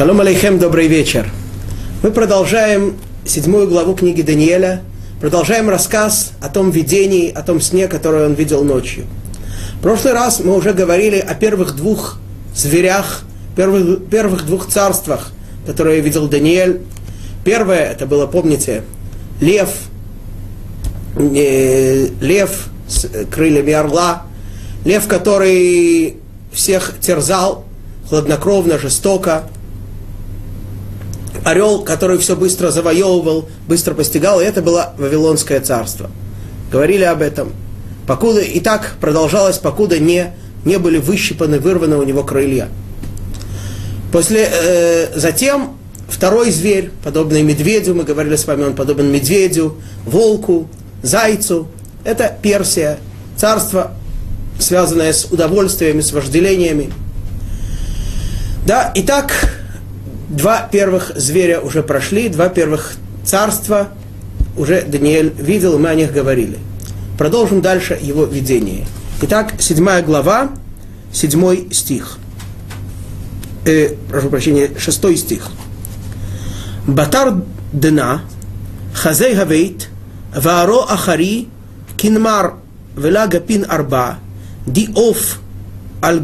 Шалом алейхем, добрый вечер. Мы продолжаем седьмую главу книги Даниэля, продолжаем рассказ о том видении, о том сне, которое он видел ночью. В прошлый раз мы уже говорили о первых двух зверях, первых, первых двух царствах, которые видел Даниэль. Первое, это было, помните, лев, э, лев с крыльями орла, лев, который всех терзал, хладнокровно, жестоко, орел, который все быстро завоевывал, быстро постигал, и это было Вавилонское царство. Говорили об этом. Покуда, и так продолжалось, покуда не, не были выщипаны, вырваны у него крылья. После, э, затем второй зверь, подобный медведю, мы говорили с вами, он подобен медведю, волку, зайцу. Это Персия, царство, связанное с удовольствиями, с вожделениями. Да, итак, Два первых зверя уже прошли, два первых царства уже Даниэль видел, мы о них говорили. Продолжим дальше его видение. Итак, седьмая глава, седьмой стих. Э, прошу прощения, шестой стих. Батар дна, хазей гавейт, вааро ахари, кинмар, вела гапин арба, ди оф аль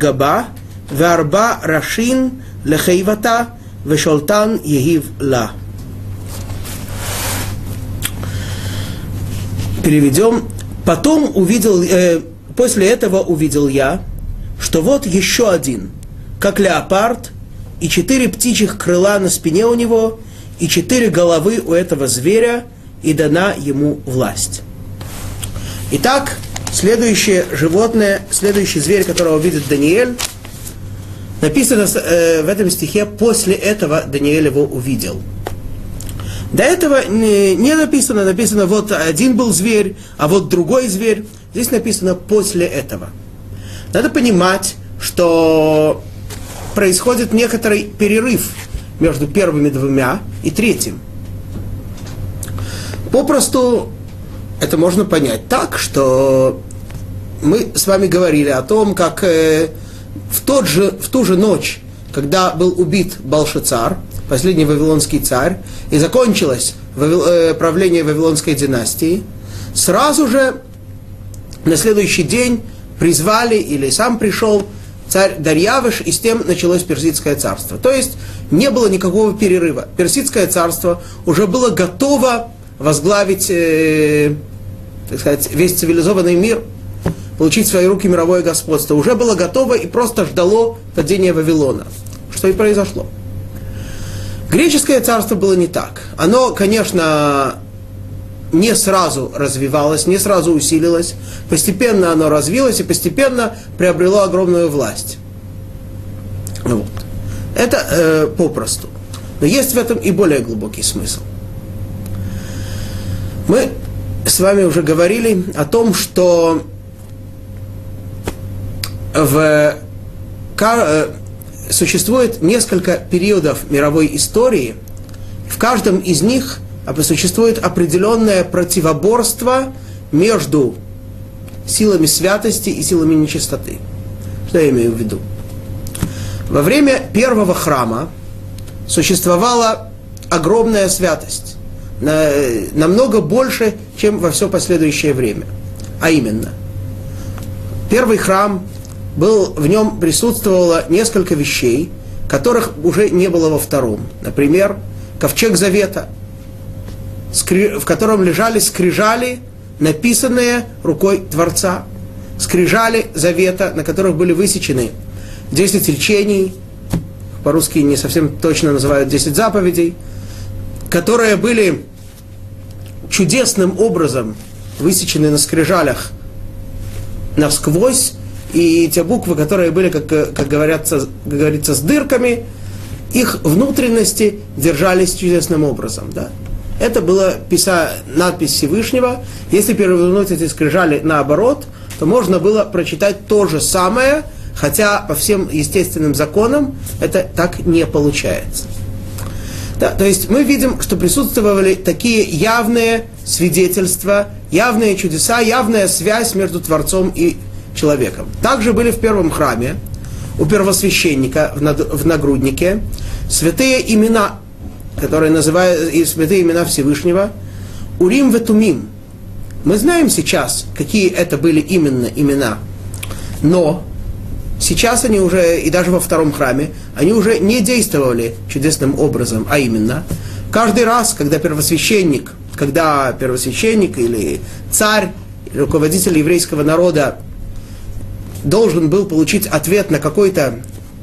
варба рашин, лехейвата, Вешолтан Егив Ла. Переведем. Потом увидел, э, после этого увидел я, что вот еще один, как леопард, и четыре птичьих крыла на спине у него, и четыре головы у этого зверя, и дана ему власть. Итак, следующее животное, следующий зверь, которого видит Даниэль, Написано э, в этом стихе, после этого Даниэль его увидел. До этого не, написано, написано, вот один был зверь, а вот другой зверь. Здесь написано после этого. Надо понимать, что происходит некоторый перерыв между первыми двумя и третьим. Попросту это можно понять так, что мы с вами говорили о том, как э, в, тот же, в ту же ночь, когда был убит Балшицар, последний вавилонский царь, и закончилось э, правление вавилонской династии, сразу же на следующий день призвали, или сам пришел царь Дарьявыш, и с тем началось Персидское царство. То есть не было никакого перерыва. Персидское царство уже было готово возглавить, э, так сказать, весь цивилизованный мир – получить в свои руки мировое господство, уже было готово и просто ждало падения Вавилона. Что и произошло. Греческое царство было не так. Оно, конечно, не сразу развивалось, не сразу усилилось. Постепенно оно развилось и постепенно приобрело огромную власть. Вот. Это э, попросту. Но есть в этом и более глубокий смысл. Мы с вами уже говорили о том, что в, э, существует несколько периодов мировой истории. В каждом из них существует определенное противоборство между силами святости и силами нечистоты. Что я имею в виду? Во время первого храма существовала огромная святость, намного больше, чем во все последующее время. А именно, первый храм был, в нем присутствовало несколько вещей, которых уже не было во втором. Например, ковчег завета, в котором лежали скрижали, написанные рукой Творца. Скрижали завета, на которых были высечены 10 речений, по-русски не совсем точно называют 10 заповедей, которые были чудесным образом высечены на скрижалях насквозь, и те буквы, которые были, как, как, говорятся, как говорится, с дырками, их внутренности держались чудесным образом. Да? Это была писа, надпись Всевышнего. Если перевернуть эти скрижали наоборот, то можно было прочитать то же самое, хотя по всем естественным законам это так не получается. Да, то есть мы видим, что присутствовали такие явные свидетельства, явные чудеса, явная связь между Творцом и человеком. Также были в первом храме у первосвященника в, нагруднике святые имена, которые называют, и святые имена Всевышнего, Урим Ветумим. Мы знаем сейчас, какие это были именно имена, но сейчас они уже, и даже во втором храме, они уже не действовали чудесным образом, а именно, каждый раз, когда первосвященник, когда первосвященник или царь, руководитель еврейского народа должен был получить ответ на какой-то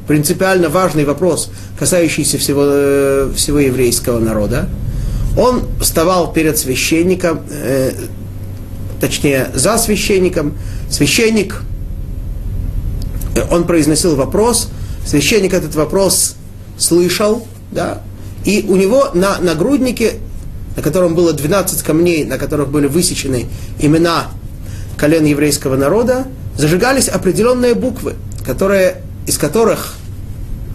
принципиально важный вопрос, касающийся всего, э, всего еврейского народа, он вставал перед священником, э, точнее, за священником. Священник, э, он произносил вопрос, священник этот вопрос слышал, да, и у него на нагруднике, на котором было 12 камней, на которых были высечены имена колен еврейского народа, зажигались определенные буквы, которые, из которых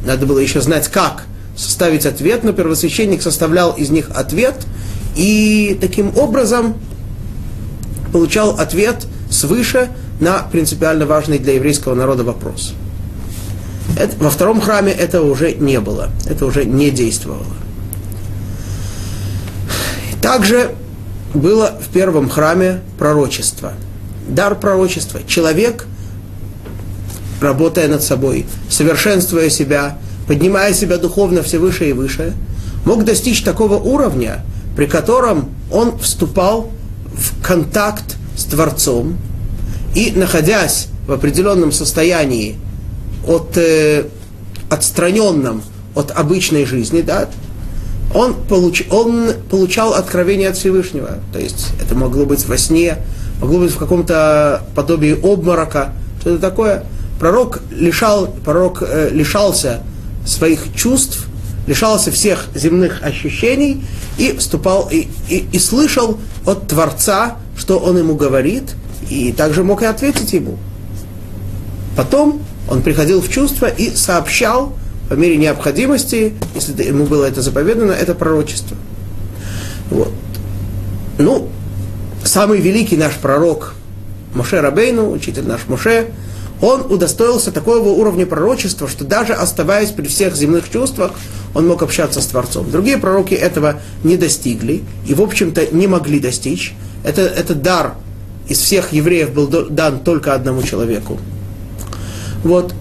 надо было еще знать, как составить ответ, но первосвященник составлял из них ответ, и таким образом получал ответ свыше на принципиально важный для еврейского народа вопрос. Это, во втором храме этого уже не было, это уже не действовало. Также было в первом храме пророчество – дар пророчества. Человек, работая над собой, совершенствуя себя, поднимая себя духовно все выше и выше, мог достичь такого уровня, при котором он вступал в контакт с Творцом и, находясь в определенном состоянии от, э, отстраненном от обычной жизни, да, он, получ, он получал откровение от Всевышнего. То есть это могло быть во сне, быть в каком-то подобии обморока, что-то такое. Пророк, лишал, пророк э, лишался своих чувств, лишался всех земных ощущений и вступал и, и, и слышал от Творца, что он ему говорит, и также мог и ответить ему. Потом он приходил в чувство и сообщал по мере необходимости, если ему было это заповедано, это пророчество. Вот. Ну, самый великий наш пророк Моше Рабейну, учитель наш Моше, он удостоился такого уровня пророчества, что даже оставаясь при всех земных чувствах, он мог общаться с Творцом. Другие пророки этого не достигли и, в общем-то, не могли достичь. Это, этот дар из всех евреев был дан только одному человеку. Вот.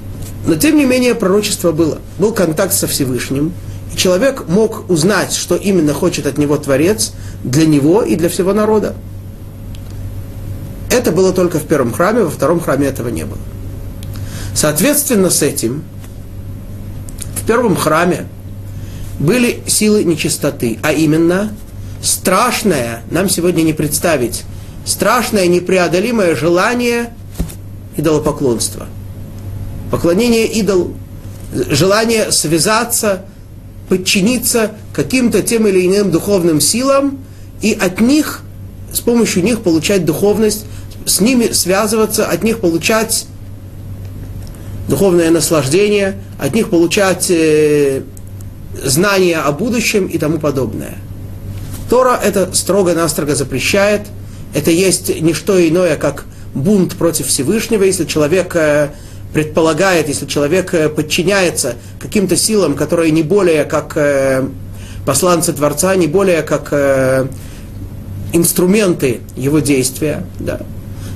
Но, тем не менее, пророчество было. Был контакт со Всевышним, и человек мог узнать, что именно хочет от него Творец для него и для всего народа. Это было только в первом храме, во втором храме этого не было. Соответственно с этим, в первом храме были силы нечистоты, а именно страшное, нам сегодня не представить, страшное непреодолимое желание идолопоклонства. Поклонение идолу, желание связаться, подчиниться каким-то тем или иным духовным силам и от них, с помощью них получать духовность, с ними связываться, от них получать духовное наслаждение, от них получать э, знания о будущем и тому подобное. Тора это строго-настрого запрещает. Это есть не что иное, как бунт против Всевышнего, если человек э, предполагает, если человек э, подчиняется каким-то силам, которые не более как э, посланцы Творца, не более как инструменты его действия, да,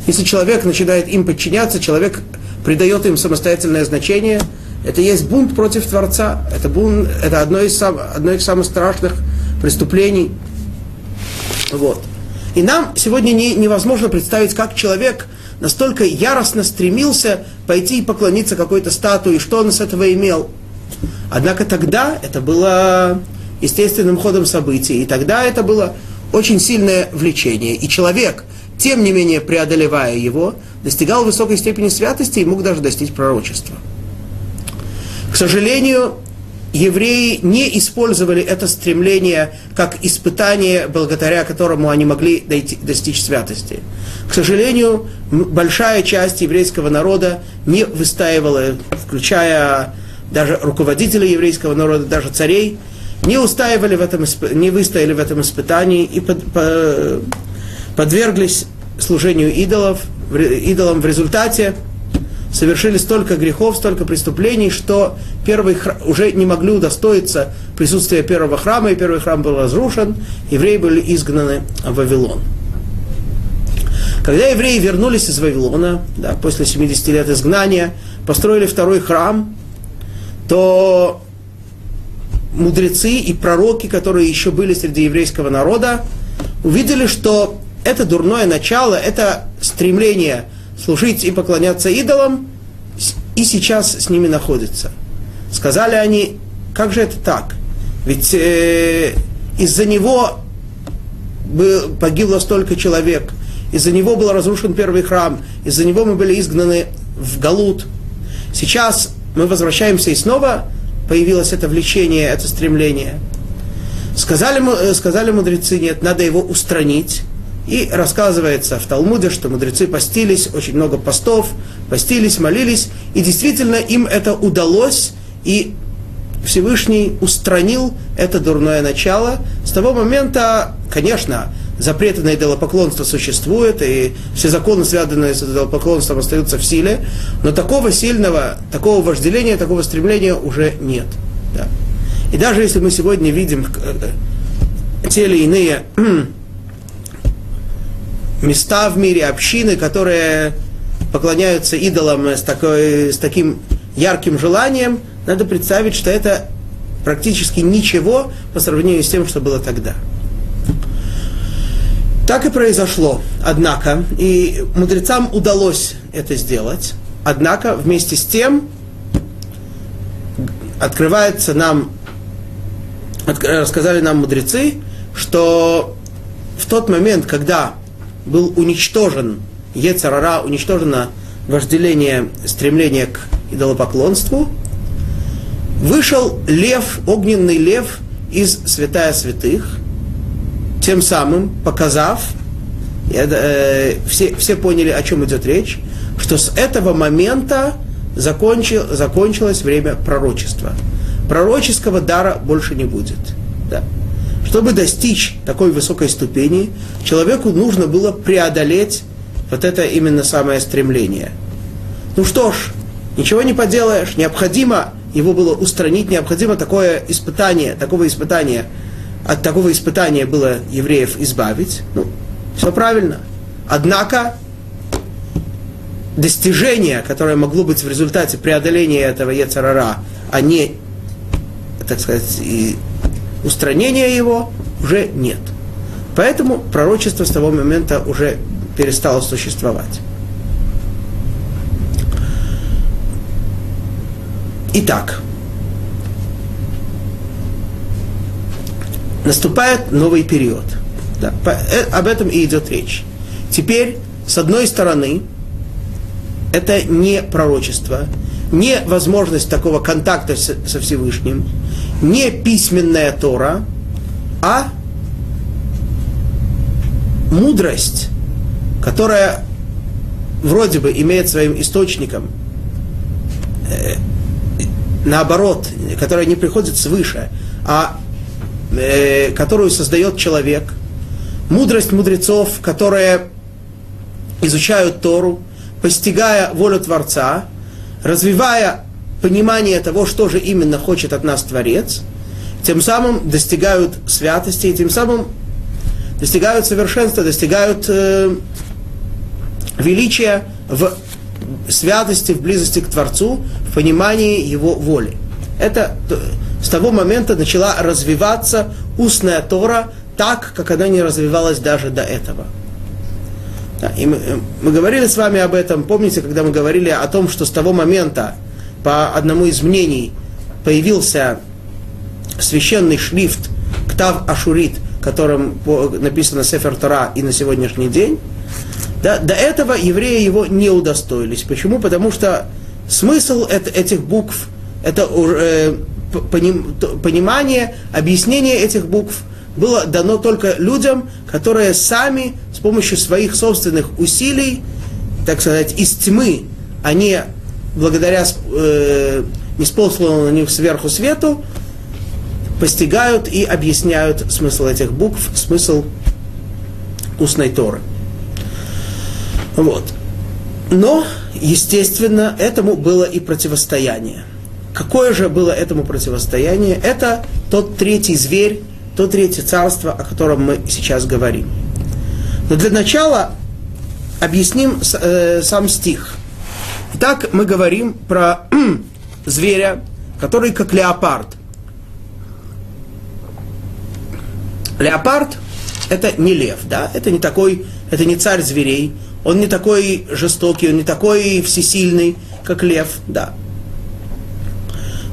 если человек начинает им подчиняться, человек придает им самостоятельное значение, это есть бунт против Творца. Это, бунт, это одно, из сам, одно из самых страшных преступлений. Вот. И нам сегодня не, невозможно представить, как человек настолько яростно стремился пойти и поклониться какой-то статуе, что он с этого имел. Однако тогда это было естественным ходом событий, и тогда это было очень сильное влечение. И человек, тем не менее преодолевая его, достигал высокой степени святости и мог даже достичь пророчества. К сожалению, евреи не использовали это стремление как испытание, благодаря которому они могли дойти, достичь святости. К сожалению, большая часть еврейского народа не выстаивала, включая даже руководителей еврейского народа, даже царей, не, устаивали в этом, не выстояли в этом испытании и под, по, подверглись служению идолов, идолам в результате совершили столько грехов, столько преступлений, что первый храм, уже не могли удостоиться присутствия первого храма, и первый храм был разрушен, евреи были изгнаны в Вавилон. Когда евреи вернулись из Вавилона, да, после 70 лет изгнания, построили второй храм, то мудрецы и пророки, которые еще были среди еврейского народа, увидели, что это дурное начало, это стремление служить и поклоняться идолам, и сейчас с ними находится. Сказали они, как же это так? Ведь э, из-за него погибло столько человек, из-за него был разрушен первый храм, из-за него мы были изгнаны в Галут. Сейчас мы возвращаемся и снова появилось это влечение, это стремление. Сказали, э, сказали мудрецы, нет, надо его устранить. И рассказывается в Талмуде, что мудрецы постились, очень много постов, постились, молились, и действительно им это удалось, и Всевышний устранил это дурное начало. С того момента, конечно, запреты на идолопоклонство существуют, и все законы, связанные с идолопоклонством, остаются в силе, но такого сильного, такого вожделения, такого стремления уже нет. Да. И даже если мы сегодня видим э, те или иные места в мире, общины, которые поклоняются идолам с, такой, с таким ярким желанием, надо представить, что это практически ничего по сравнению с тем, что было тогда. Так и произошло, однако, и мудрецам удалось это сделать, однако вместе с тем открывается нам, рассказали нам мудрецы, что в тот момент, когда был уничтожен Ецарара, уничтожено вожделение, стремление к идолопоклонству, вышел лев, огненный лев из святая святых, тем самым показав, э, все, все поняли, о чем идет речь, что с этого момента закончил, закончилось время пророчества. Пророческого дара больше не будет. Да. Чтобы достичь такой высокой ступени, человеку нужно было преодолеть вот это именно самое стремление. Ну что ж, ничего не поделаешь, необходимо его было устранить, необходимо такое испытание, такого испытания – от такого испытания было евреев избавить. Ну, все правильно. Однако достижение, которое могло быть в результате преодоления этого Ецарара, а не, так сказать, устранения его, уже нет. Поэтому пророчество с того момента уже перестало существовать. Итак, наступает новый период. Да, э, об этом и идет речь. Теперь, с одной стороны, это не пророчество, не возможность такого контакта со Всевышним, не письменная Тора, а мудрость, которая вроде бы имеет своим источником, э, наоборот, которая не приходит свыше, а э, которую создает человек, мудрость мудрецов, которые изучают Тору, постигая волю Творца, развивая понимание того, что же именно хочет от нас Творец, тем самым достигают святости, и тем самым достигают совершенства, достигают э, величия в святости, в близости к Творцу, в понимании Его воли. Это с того момента начала развиваться устная Тора так, как она не развивалась даже до этого. Да, и мы, э, мы говорили с вами об этом, помните, когда мы говорили о том, что с того момента, по одному из мнений, появился священный шрифт Ктав Ашурит, которым написано Сефер Тора и на сегодняшний день, да, до этого евреи его не удостоились. Почему? Потому что смысл этих букв, это э, понимание, объяснение этих букв было дано только людям, которые сами с помощью своих собственных усилий, так сказать, из тьмы, они благодаря э, неспосланному на них сверху свету, постигают и объясняют смысл этих букв, смысл устной Торы. Вот. Но естественно, этому было и противостояние. Какое же было этому противостояние? Это тот третий зверь, то третье царство, о котором мы сейчас говорим. Но для начала объясним э, сам стих. Итак, мы говорим про зверя, который как леопард. Леопард – это не лев, да, это не такой, это не царь зверей, он не такой жестокий, он не такой всесильный, как лев, да.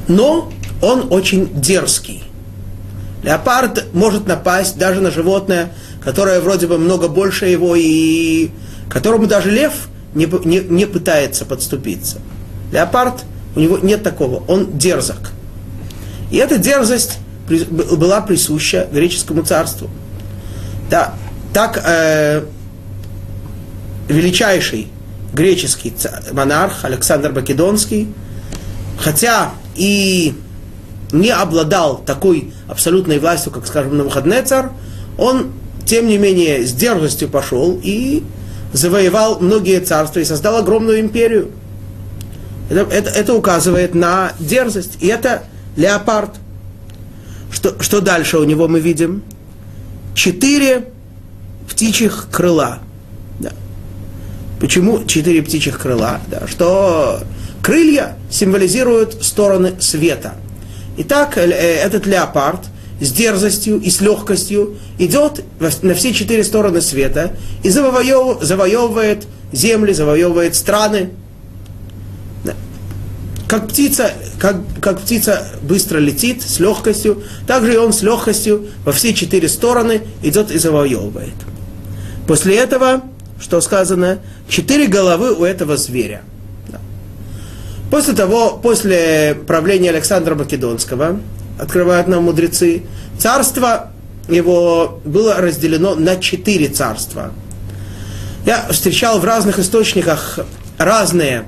Но он очень дерзкий. Леопард может напасть даже на животное, которое вроде бы много больше его и которому даже лев не, не, не пытается подступиться. Леопард, у него нет такого, он дерзок. И эта дерзость была присуща греческому царству. Да, так э, величайший греческий монарх Александр Македонский, хотя и не обладал такой абсолютной властью, как, скажем, Навуходнецар, он, тем не менее, с дерзостью пошел и завоевал многие царства и создал огромную империю. Это, это, это указывает на дерзость. И это леопард. Что, что дальше у него мы видим? Четыре птичьих крыла. Да. Почему четыре птичьих крыла? Да, что крылья символизируют стороны света. Итак, э, этот леопард с дерзостью и с легкостью идет на все четыре стороны света и завоевывает земли, завоевывает страны. Как птица, как, как птица быстро летит с легкостью, так же и он с легкостью во все четыре стороны идет и завоевывает. После этого, что сказано, четыре головы у этого зверя. После того, после правления Александра Македонского, открывают нам мудрецы, царство его было разделено на четыре царства. Я встречал в разных источниках разные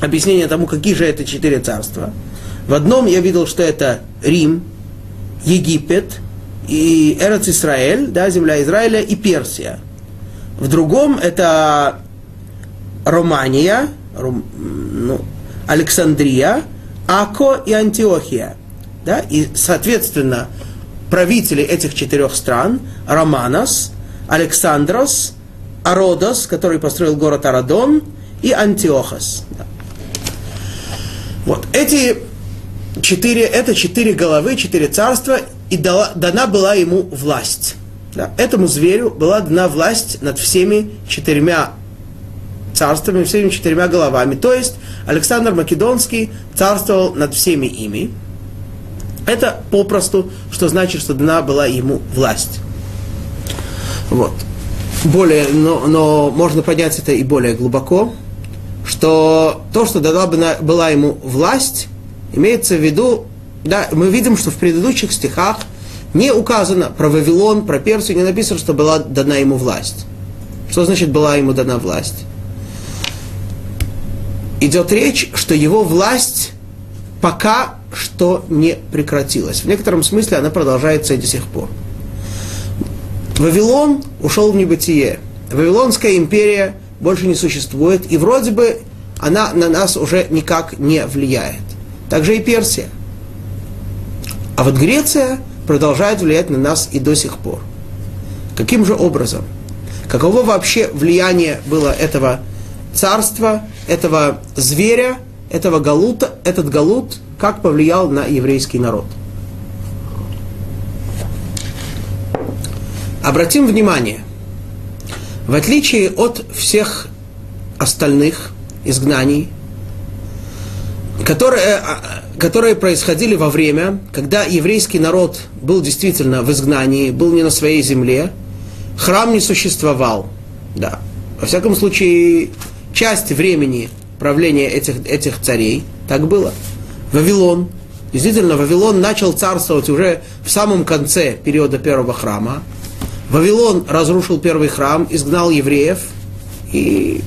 объяснение тому, какие же это четыре царства. В одном я видел, что это Рим, Египет и Эрец Израиль, да, земля Израиля и Персия. В другом это Романия, Рум, ну, Александрия, Ако и Антиохия. Да? И, соответственно, правители этих четырех стран, Романос, Александрос, Ародос, который построил город Арадон, и Антиохос. Да. Вот. Эти четыре, это четыре головы, четыре царства, и дала, дана была ему власть. Да. Этому зверю была дана власть над всеми четырьмя царствами, всеми четырьмя головами. То есть Александр Македонский царствовал над всеми ими. Это попросту, что значит, что дана была ему власть. Вот. Более, но, но можно понять это и более глубоко что то, что дала была ему власть, имеется в виду, да, мы видим, что в предыдущих стихах не указано про Вавилон, про Персию, не написано, что была дана ему власть. Что значит была ему дана власть? Идет речь, что его власть пока что не прекратилась. В некотором смысле она продолжается и до сих пор. Вавилон ушел в небытие. Вавилонская империя больше не существует, и вроде бы она на нас уже никак не влияет. Также и Персия. А вот Греция продолжает влиять на нас и до сих пор. Каким же образом? Каково вообще влияние было этого царства, этого зверя, этого галута, этот галут, как повлиял на еврейский народ? Обратим внимание – в отличие от всех остальных изгнаний, которые, а, которые происходили во время, когда еврейский народ был действительно в изгнании, был не на своей земле, храм не существовал. Да. Во всяком случае, часть времени правления этих, этих царей так было. Вавилон. Действительно, Вавилон начал царствовать уже в самом конце периода первого храма, Вавилон разрушил первый храм, изгнал евреев и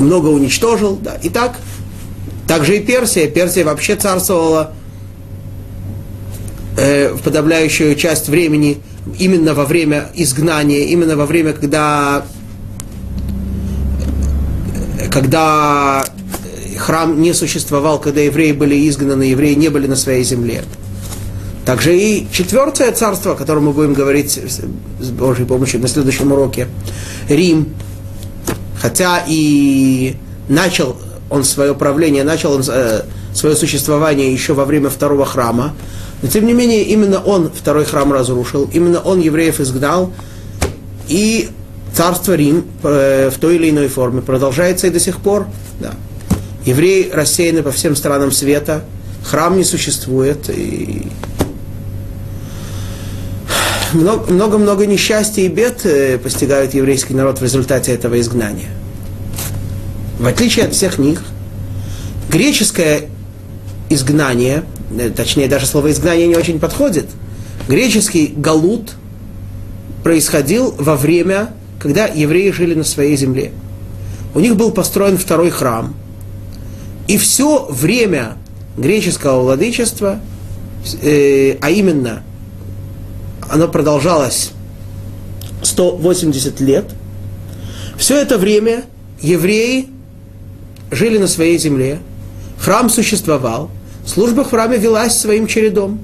много уничтожил. Да. И так, также и Персия. Персия вообще царствовала э, в подавляющую часть времени именно во время изгнания, именно во время, когда когда храм не существовал, когда евреи были изгнаны, евреи не были на своей земле. Также и четвертое царство, о котором мы будем говорить с Божьей помощью на следующем уроке, Рим, хотя и начал он свое правление, начал он э, свое существование еще во время второго храма, но тем не менее именно он второй храм разрушил, именно он евреев изгнал, и царство Рим э, в той или иной форме продолжается и до сих пор. Да. Евреи рассеяны по всем странам света, храм не существует, и много-много несчастья и бед э, постигают еврейский народ в результате этого изгнания. В отличие от всех них, греческое изгнание, э, точнее даже слово изгнание не очень подходит, греческий галут происходил во время, когда евреи жили на своей земле. У них был построен второй храм – и все время греческого владычества, э, а именно оно продолжалось 180 лет, все это время евреи жили на своей земле, храм существовал, служба в храме велась своим чередом.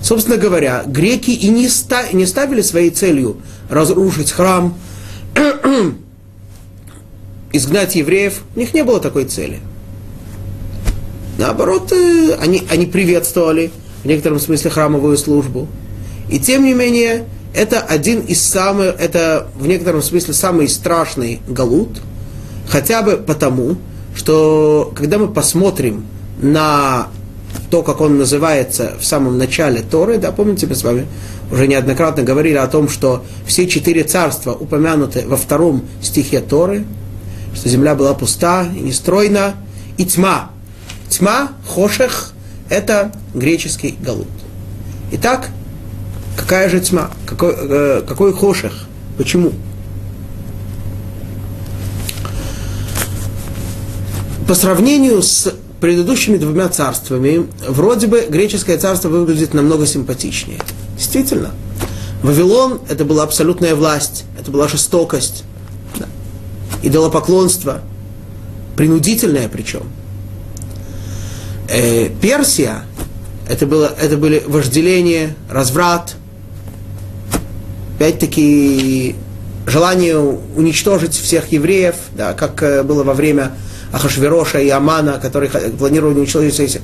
Собственно говоря, греки и не, ста, не ставили своей целью разрушить храм, изгнать евреев. У них не было такой цели – Наоборот, э, они, они приветствовали в некотором смысле храмовую службу. И тем не менее, это один из самых, это в некотором смысле самый страшный галут, хотя бы потому, что когда мы посмотрим на то, как он называется в самом начале Торы, да, помните, мы с вами уже неоднократно говорили о том, что все четыре царства упомянуты во втором стихе Торы, что земля была пуста и нестройна, и тьма Тьма, хошех – это греческий галут. Итак, какая же тьма? Какой, э, какой хошех? Почему? По сравнению с предыдущими двумя царствами, вроде бы греческое царство выглядит намного симпатичнее. Действительно. Вавилон – это была абсолютная власть, это была жестокость, да. идолопоклонство, принудительное причем – э, Персия, это, было, это были вожделение, разврат, опять-таки желание уничтожить всех евреев, да, как э, было во время Ахашвероша и Амана, которые планировали уничтожить весь,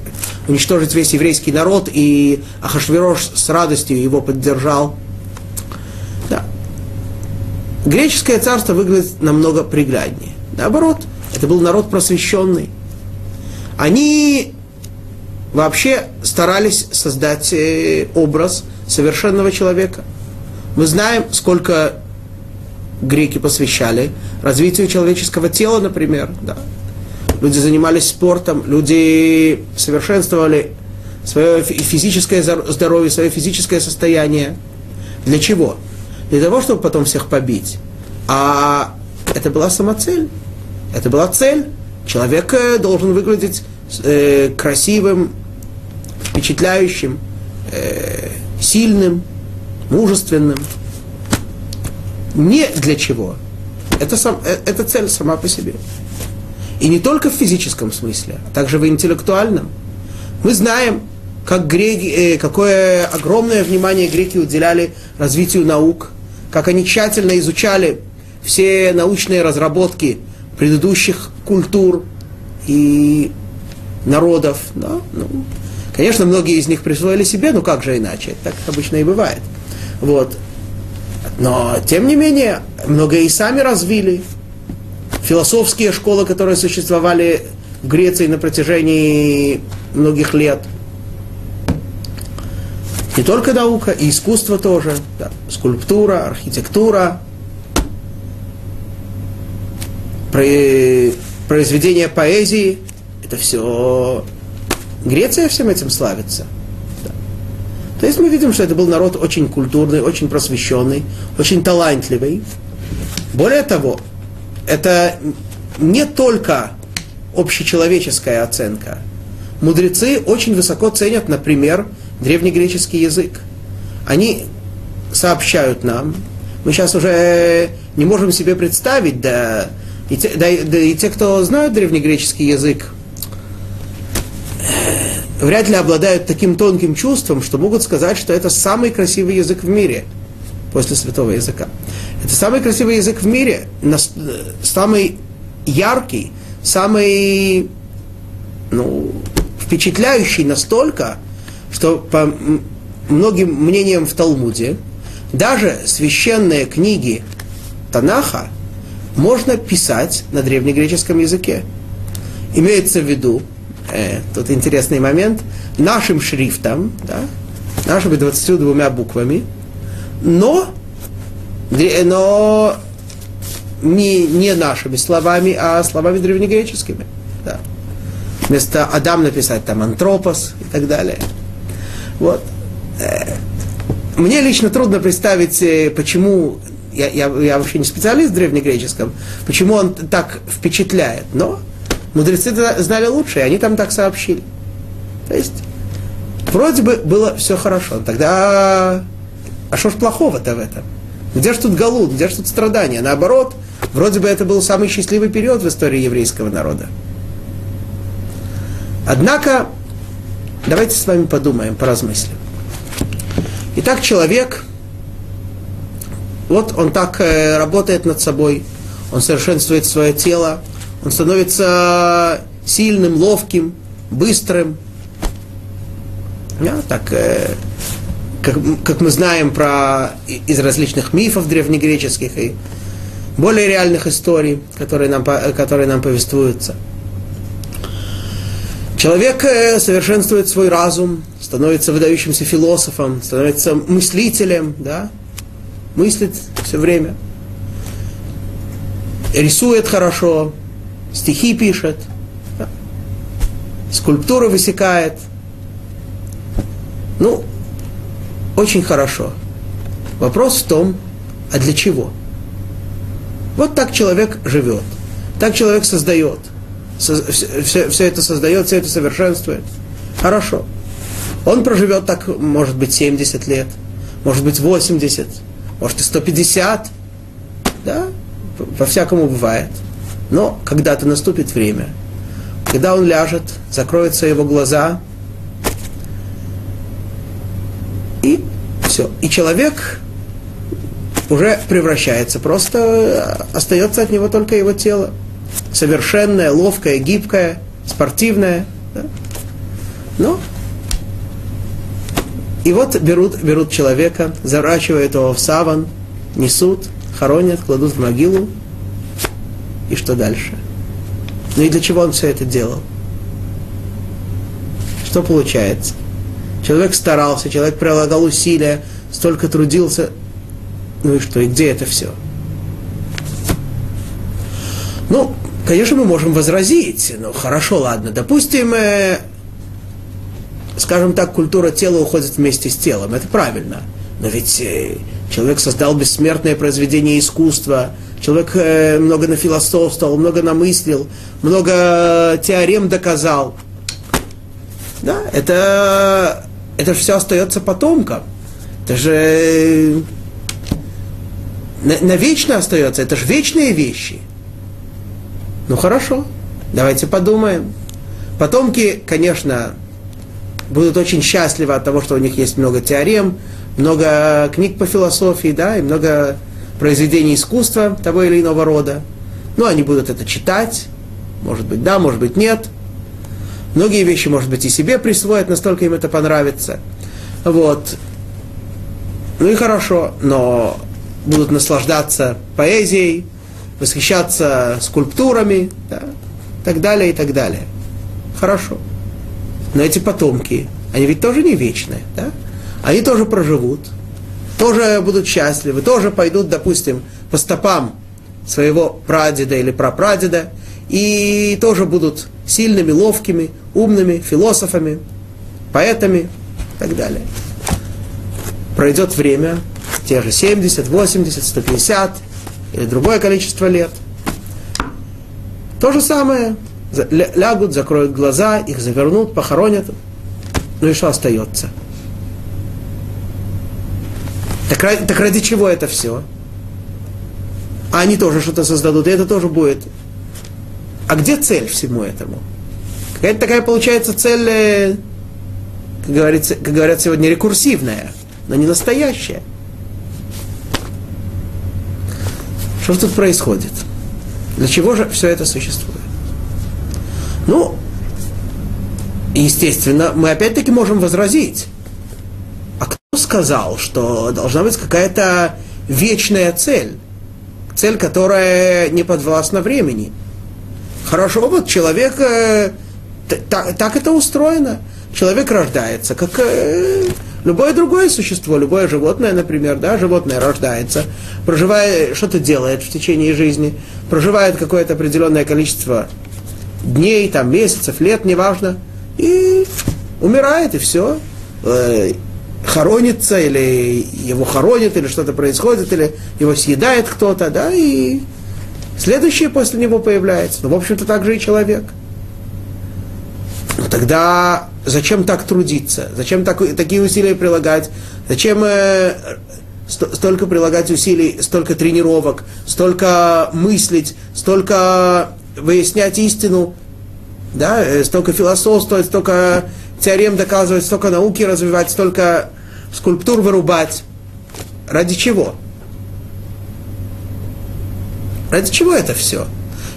уничтожить весь еврейский народ, и Ахашверош с радостью его поддержал. Да. Греческое царство выглядит намного пригляднее. Наоборот, это был народ просвещенный. Они вообще старались создать э, образ совершенного человека. Мы знаем, сколько греки посвящали развитию человеческого тела, например. Да. Люди занимались спортом, люди совершенствовали свое физическое здоровье, свое физическое состояние. Для чего? Для того, чтобы потом всех побить. А это была сама цель. Это была цель. Человек э, должен выглядеть э, красивым, впечатляющим, э, сильным, мужественным. Не для чего. Это, сам, э, это цель сама по себе. И не только в физическом смысле, а также в интеллектуальном. Мы знаем, как греки, э, какое огромное внимание греки уделяли развитию наук, как они тщательно изучали все научные разработки предыдущих культур и народов. Да? Ну, конечно, многие из них присвоили себе, ну как же иначе, так обычно и бывает. Вот. Но, тем не менее, многое и сами развили. Философские школы, которые существовали в Греции на протяжении многих лет. Не только наука, и искусство тоже. Да. Скульптура, архитектура, произведения поэзии. Это все Греция всем этим славится. Да. То есть мы видим, что это был народ очень культурный, очень просвещенный, очень талантливый. Более того, это не только общечеловеческая оценка. Мудрецы очень высоко ценят, например, древнегреческий язык. Они сообщают нам, мы сейчас уже не можем себе представить, да И те, да, да, и те, кто знают древнегреческий язык, вряд ли обладают таким тонким чувством, что могут сказать, что это самый красивый язык в мире после святого языка. Это самый красивый язык в мире, самый яркий, самый ну, впечатляющий настолько, что по многим мнениям в Талмуде, даже священные книги Танаха можно писать на древнегреческом языке. Имеется в виду, э, тут интересный момент, нашим шрифтом, да, нашими 22 буквами, но, но не, не нашими словами, а словами древнегреческими. Да. Вместо Адам написать там антропос и так далее. Вот. Э, мне лично трудно представить, э, почему, я, я, я вообще не специалист в древнегреческом, почему он так впечатляет, но мудрецы знали лучше, и они там так сообщили. То есть, вроде бы было все хорошо. Тогда, а что ж плохого-то в этом? Где же тут галут, где же тут страдания? Наоборот, вроде бы это был самый счастливый период в истории еврейского народа. Однако, давайте с вами подумаем, поразмыслим. Итак, человек, вот он так э, работает над собой, он совершенствует свое тело, он становится сильным, ловким, быстрым. Да, так, э, как, как мы знаем про, из различных мифов древнегреческих и более реальных историй, которые нам, которые нам повествуются. Человек э, совершенствует свой разум, становится выдающимся философом, становится мыслителем, да, мыслит все время, рисует хорошо, стихи пишет, да, скульптуры высекает. Ну, очень хорошо. Вопрос в том, а для чего? Вот так человек живет, так человек создает, все, все это создает, все это совершенствует. Хорошо. Он проживет так, может быть, 70 лет, может быть, 80, может и 150. Да, по-всякому бывает. Но когда-то наступит время, когда он ляжет, закроются его глаза, и все. И человек уже превращается, просто остается от него только его тело. Совершенное, ловкое, гибкое, спортивное. Да? Но и вот берут, берут человека, заворачивают его в саван, несут, хоронят, кладут в могилу. И что дальше? Ну и для чего он все это делал? Что получается? Человек старался, человек прилагал усилия, столько трудился. Ну и что, и где это все? Ну, конечно, мы можем возразить. Ну, хорошо, ладно. Допустим, э, скажем так, культура тела уходит вместе с телом. Это правильно. Но ведь э, человек создал бессмертное произведение искусства, человек э, много нафилософствовал, много намыслил, много теорем доказал. Да, это, это все остается потомкам. Это же э, навечно остается, это же вечные вещи. Ну хорошо, давайте подумаем. Потомки, конечно, будут очень счастливы от того, что у них есть много теорем, много книг по философии, да, и много произведений искусства того или иного рода. Ну, они будут это читать, может быть, да, может быть, нет. Многие вещи, может быть, и себе присвоят, настолько им это понравится. Вот. Ну и хорошо, но будут наслаждаться поэзией, восхищаться скульптурами, да, так далее, и так далее. Хорошо. Но эти потомки, они ведь тоже не вечные, да? Они тоже проживут, тоже будут счастливы, тоже пойдут, допустим, по стопам своего прадеда или прапрадеда, и тоже будут сильными, ловкими, умными, философами, поэтами и так далее. Пройдет время, те же 70, 80, 150 или другое количество лет. То же самое, лягут, закроют глаза, их завернут, похоронят. Ну и что остается? Так, так ради чего это все? А, они тоже что-то создадут, и это тоже будет. А где цель всему этому? Какая-то такая получается цель, э, как, говорится, как говорят сегодня, рекурсивная, но не настоящая. Что тут происходит? Для чего же все это существует? Ну, естественно, мы опять-таки можем возразить. Сказал, что должна быть какая-то вечная цель? Цель, которая не подвластна времени. Хорошо, вот человек, э, так, так это устроено. Человек рождается, как э, любое другое существо, любое животное, например, да, животное рождается, проживает, что-то делает в течение жизни, проживает какое-то определенное количество дней, там, месяцев, лет, неважно, и умирает, и все. Хоронится, или его хоронят, или что-то происходит, или его съедает кто-то, да, и следующее после него появляется. Ну, в общем-то, так же и человек. Ну, тогда зачем так трудиться? Зачем так, такие усилия прилагать? Зачем э, столько прилагать усилий, столько тренировок, столько мыслить, столько выяснять истину, да, э, столько философствовать, столько теорем доказывать, столько науки развивать, столько скульптур вырубать. Ради чего? Ради чего это все?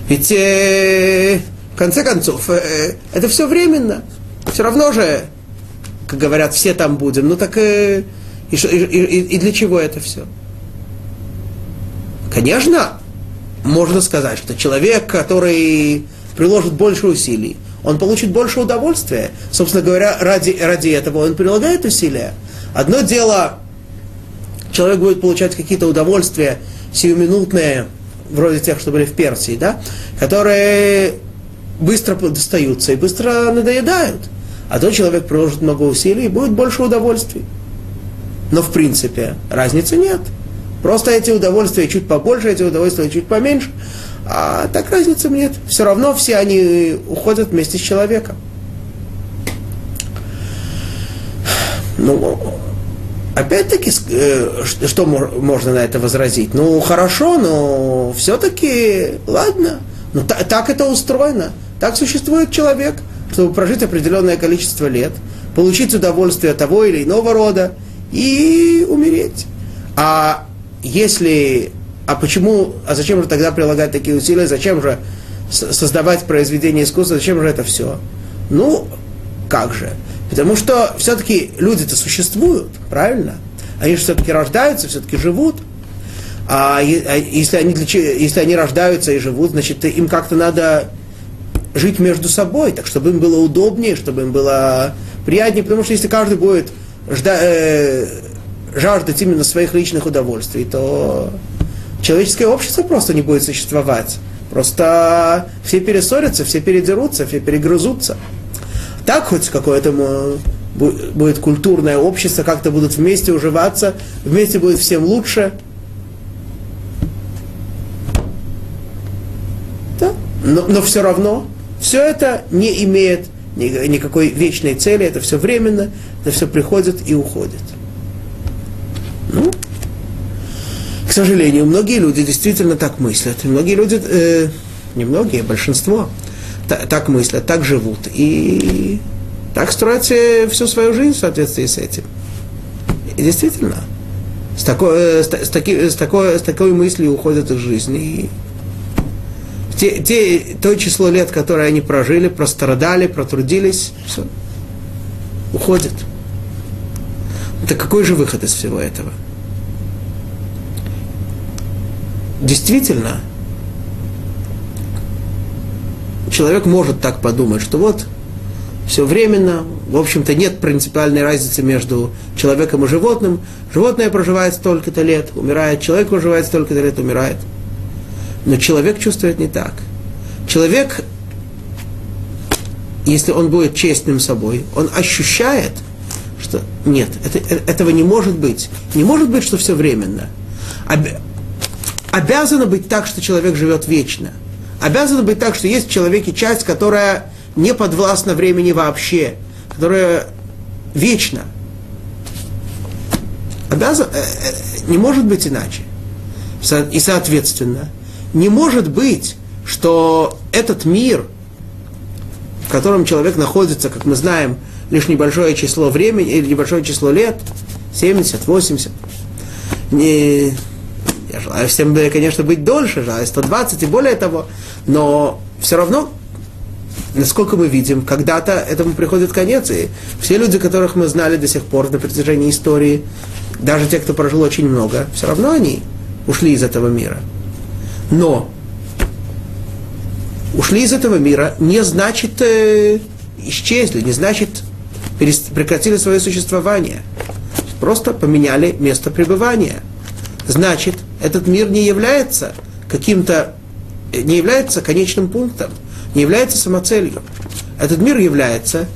Ведь э, в конце концов э, это все временно. Все равно же, как говорят, все там будем. Ну так э, и, и, и, и для чего это все? Конечно, можно сказать, что человек, который приложит больше усилий, он получит больше удовольствия. Собственно говоря, ради, ради этого он прилагает усилия. Одно дело, человек будет получать какие-то удовольствия сиюминутные, вроде тех, что были в Персии, да, которые быстро достаются и быстро надоедают. А то человек приложит много усилий и будет больше удовольствий. Но в принципе разницы нет. Просто эти удовольствия чуть побольше, эти удовольствия чуть поменьше. А так разницы нет. Все равно все они уходят вместе с человеком. Ну, опять-таки, э, что можно на это возразить? Ну, хорошо, но все-таки, ладно. Ну, так это устроено. Так существует человек, чтобы прожить определенное количество лет, получить удовольствие того или иного рода и умереть. А если... А почему... А зачем же тогда прилагать такие усилия? Зачем же создавать произведение искусства? Зачем же это все? Ну, как же? Потому что все-таки люди-то существуют, правильно? Они же все-таки рождаются, все-таки живут. А, а если они, если они рождаются и живут, значит, им как-то надо жить между собой, так чтобы им было удобнее, чтобы им было приятнее, потому что если каждый будет жда, э, жаждать именно своих личных удовольствий, то человеческое общество просто не будет существовать. Просто все перессорятся, все передерутся, все перегрызутся. Так хоть какое-то будет культурное общество, как-то будут вместе уживаться, вместе будет всем лучше. Да? Но, но все равно, все это не имеет никакой вечной цели, это все временно, это все приходит и уходит. Ну, к сожалению, многие люди действительно так мыслят. Многие люди, э, не многие, большинство, так мыслят, так живут. И так строят всю свою жизнь в соответствии с этим. И действительно, с такой, э, с, с, таки, с, такой, с такой мыслью уходят из жизни. И те, те, то число лет, которое они прожили, прострадали, протрудились, все, уходит. Так какой же выход из всего этого? Действительно, человек может так подумать, что вот все временно, в общем-то нет принципиальной разницы между человеком и животным. Животное проживает столько-то лет, умирает, человек проживает столько-то лет, умирает. Но человек чувствует не так. Человек, если он будет честным собой, он ощущает, что нет, это, этого не может быть. Не может быть, что все временно. Об, обязано быть так, что человек живет вечно. Обязано быть так, что есть в человеке часть, которая не подвластна времени вообще, которая вечна. Обязан, э, э, не может быть иначе. И, соответственно, не может быть, что этот мир, в котором человек находится, как мы знаем, лишь небольшое число времени или небольшое число лет, 70, 80, не, я желаю всем, конечно, быть дольше, желаю 120 и более того, но все равно, насколько мы видим, когда-то этому приходит конец, и все люди, которых мы знали до сих пор на протяжении истории, даже те, кто прожил очень много, все равно они ушли из этого мира. Но ушли из этого мира не значит э, исчезли, не значит прекратили свое существование. Просто поменяли место пребывания. Значит, этот мир не является каким-то, не является конечным пунктом, не является самоцелью. Этот мир является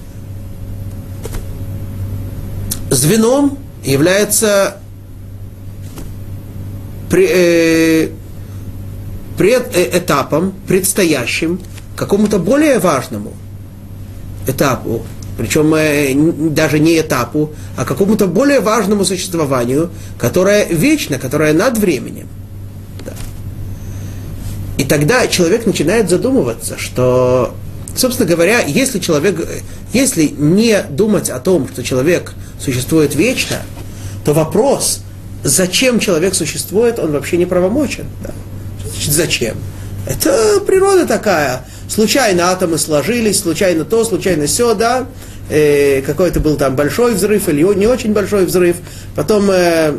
звеном, является э, пред, этапом, предстоящим какому-то более важному этапу, причем э, даже не этапу, а какому-то более важному существованию, которое вечно, которое над временем. Да. И тогда человек начинает задумываться, что, собственно говоря, если человек, если не думать о том, что человек существует вечно, то вопрос, зачем человек существует, он вообще не правомочен. Да. Значит, зачем? Это природа такая. Случайно атомы сложились, случайно то, случайно все, да. Э, какой-то был там большой взрыв или не очень большой взрыв. Потом э,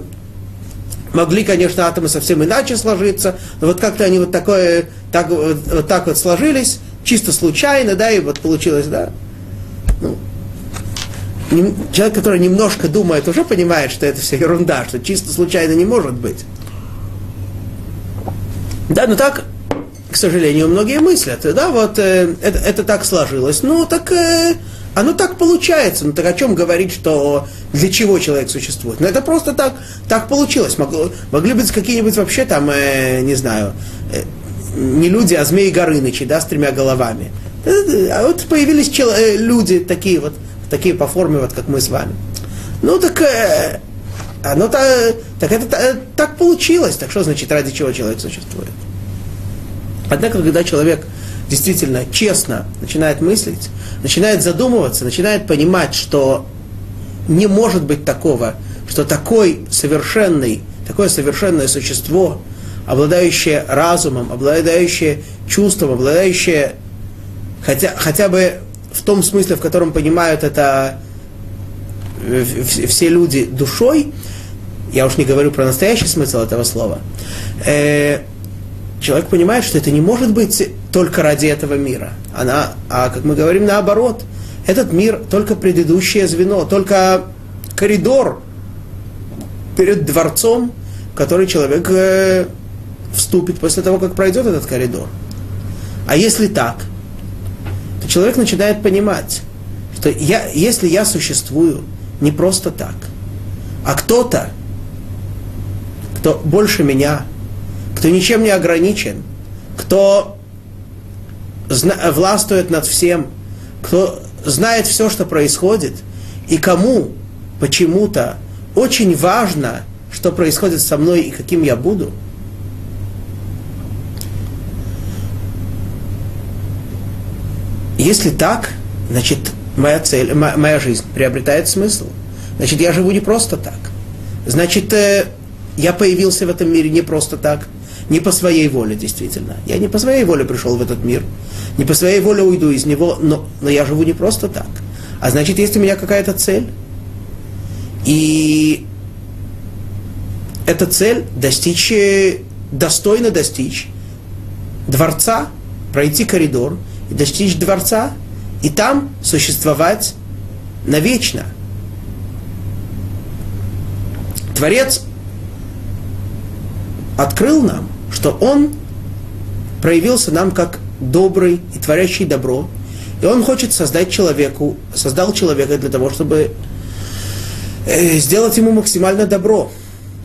могли, конечно, атомы совсем иначе сложиться, но вот как-то они вот такое, так, вот, так вот сложились, чисто случайно, да, и вот получилось, да. Ну, человек, который немножко думает, уже понимает, что это все ерунда, что чисто случайно не может быть. Да, но так, к сожалению, многие мыслят. Да, вот э, это, это так сложилось. Ну, так э, оно так получается. Ну, так о чем говорить, что для чего человек существует? Ну, это просто так, так получилось. Могло, могли быть какие-нибудь вообще там, э, не знаю, э, не люди, а змеи Горынычи, да, с тремя головами. Э, а вот появились чел, э, люди такие вот, такие по форме, вот как мы с вами. Ну, так... Э, оно так, так это так получилось. Так что значит, ради чего человек существует? Однако, когда человек действительно честно начинает мыслить, начинает задумываться, начинает понимать, что не может быть такого, что такой совершенный, такое совершенное существо, обладающее разумом, обладающее чувством, обладающее хотя, хотя бы в том смысле, в котором понимают это э, все люди душой, я уж не говорю про настоящий смысл этого слова, э, человек понимает, что это не может быть только ради этого мира. Она, а как мы говорим, наоборот, этот мир только предыдущее звено, только коридор перед дворцом, в который человек э, вступит после того, как пройдет этот коридор. А если так, то человек начинает понимать, что я, если я существую не просто так, а кто-то кто больше меня, кто ничем не ограничен, кто властвует над всем, кто знает все, что происходит, и кому почему-то очень важно, что происходит со мной и каким я буду. Если так, значит, моя цель, моя жизнь приобретает смысл. Значит, я живу не просто так. Значит, э, я появился в этом мире не просто так, не по своей воле, действительно. Я не по своей воле пришел в этот мир, не по своей воле уйду из него, но, но я живу не просто так. А значит, есть у меня какая-то цель. И эта цель достичь, достойно достичь дворца, пройти коридор и достичь дворца, и там существовать навечно. Творец открыл нам, что Он проявился нам как добрый и творящий добро, и Он хочет создать человеку, создал человека для того, чтобы э, сделать ему максимально добро.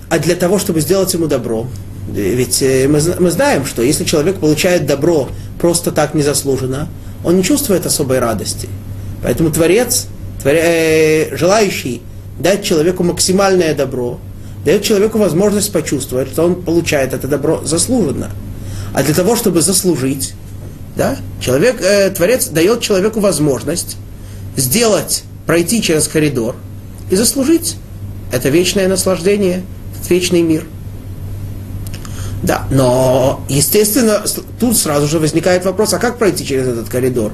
А для того, чтобы сделать ему добро, ведь э, мы, мы знаем, что если человек получает добро просто так незаслуженно, он не чувствует особой радости. Поэтому Творец, творя, э, желающий дать человеку максимальное добро, дает человеку возможность почувствовать, что он получает это добро заслуженно. А для того, чтобы заслужить, да, человек, э, Творец дает человеку возможность сделать, пройти через коридор и заслужить это вечное наслаждение, этот вечный мир. Да, но, естественно, тут сразу же возникает вопрос, а как пройти через этот коридор?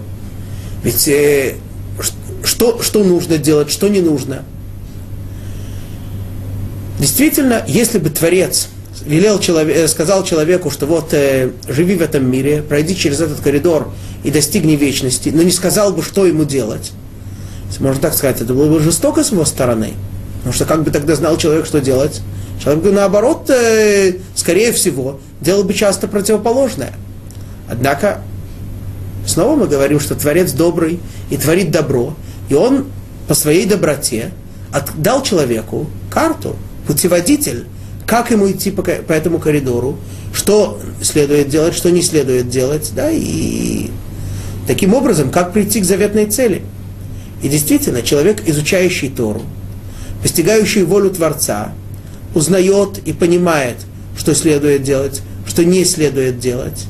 Ведь э, что, что нужно делать, что не нужно? Действительно, если бы Творец велел человек, э, сказал человеку, что вот э, живи в этом мире, пройди через этот коридор и достигни вечности, но не сказал бы, что ему делать, можно так сказать, это было бы жестоко с его стороны. Потому что как бы тогда знал человек, что делать? Человек бы наоборот, э, скорее всего, делал бы часто противоположное. Однако, снова мы говорим, что Творец добрый и творит добро, и он по своей доброте дал человеку карту, путеводитель, как ему идти по, по этому коридору, что следует делать, что не следует делать, да, и таким образом, как прийти к заветной цели. И действительно, человек, изучающий Тору, постигающий волю Творца, узнает и понимает, что следует делать, что не следует делать.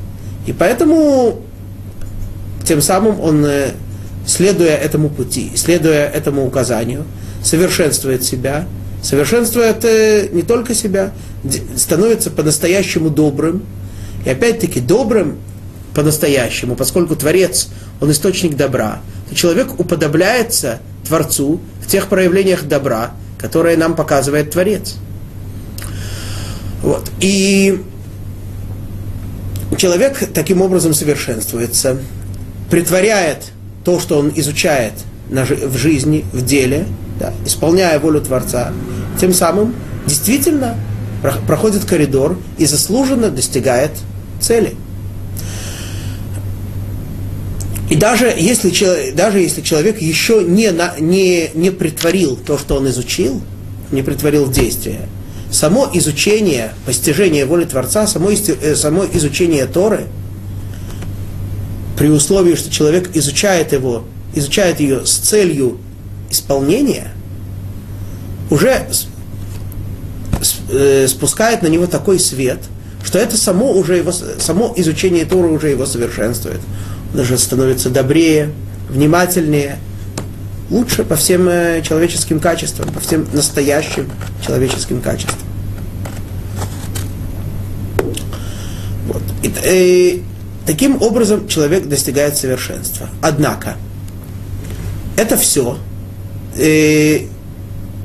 И поэтому тем самым он, э, следуя этому пути, следуя этому указанию, совершенствует себя, совершенствует э, не только себя, становится по-настоящему добрым. И опять-таки добрым по-настоящему, поскольку Творец, он источник добра, то человек уподобляется Творцу в тех проявлениях добра, которые нам показывает Творец. Вот. И человек таким образом совершенствуется, притворяет то, что он изучает в жизни, в деле, да, исполняя волю Творца, тем самым действительно проходит коридор и заслуженно достигает цели. И даже если, даже если человек еще не, не, не притворил то, что он изучил, не притворил в действие, само изучение, постижение воли Творца, само, э, само изучение Торы, при условии, что человек изучает его, изучает ее с целью исполнения, уже э, спускает на него такой свет, что это само, уже его, само изучение Торы уже его совершенствует даже становится добрее, внимательнее, лучше по всем э, человеческим качествам, по всем настоящим человеческим качествам. Вот. И, и, таким образом человек достигает совершенства. Однако, это все.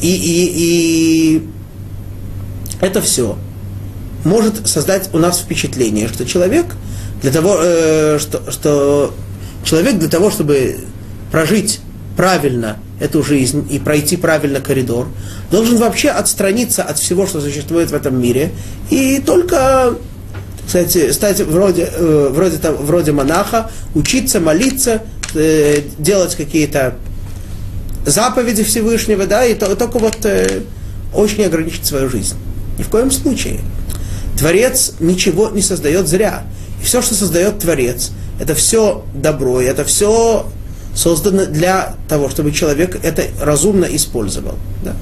И, и, и это все может создать у нас впечатление, что человек – для того, э, что, что человек для того, чтобы прожить правильно эту жизнь и пройти правильно коридор, должен вообще отстраниться от всего, что существует в этом мире, и только кстати, стать вроде, э, вроде, там, вроде монаха, учиться, молиться, э, делать какие-то заповеди Всевышнего, да, и то, только вот э, очень ограничить свою жизнь. Ни в коем случае. Творец ничего не создает зря. И все, что создает Творец, это все добро, и это все создано для того, чтобы человек это разумно использовал. Да?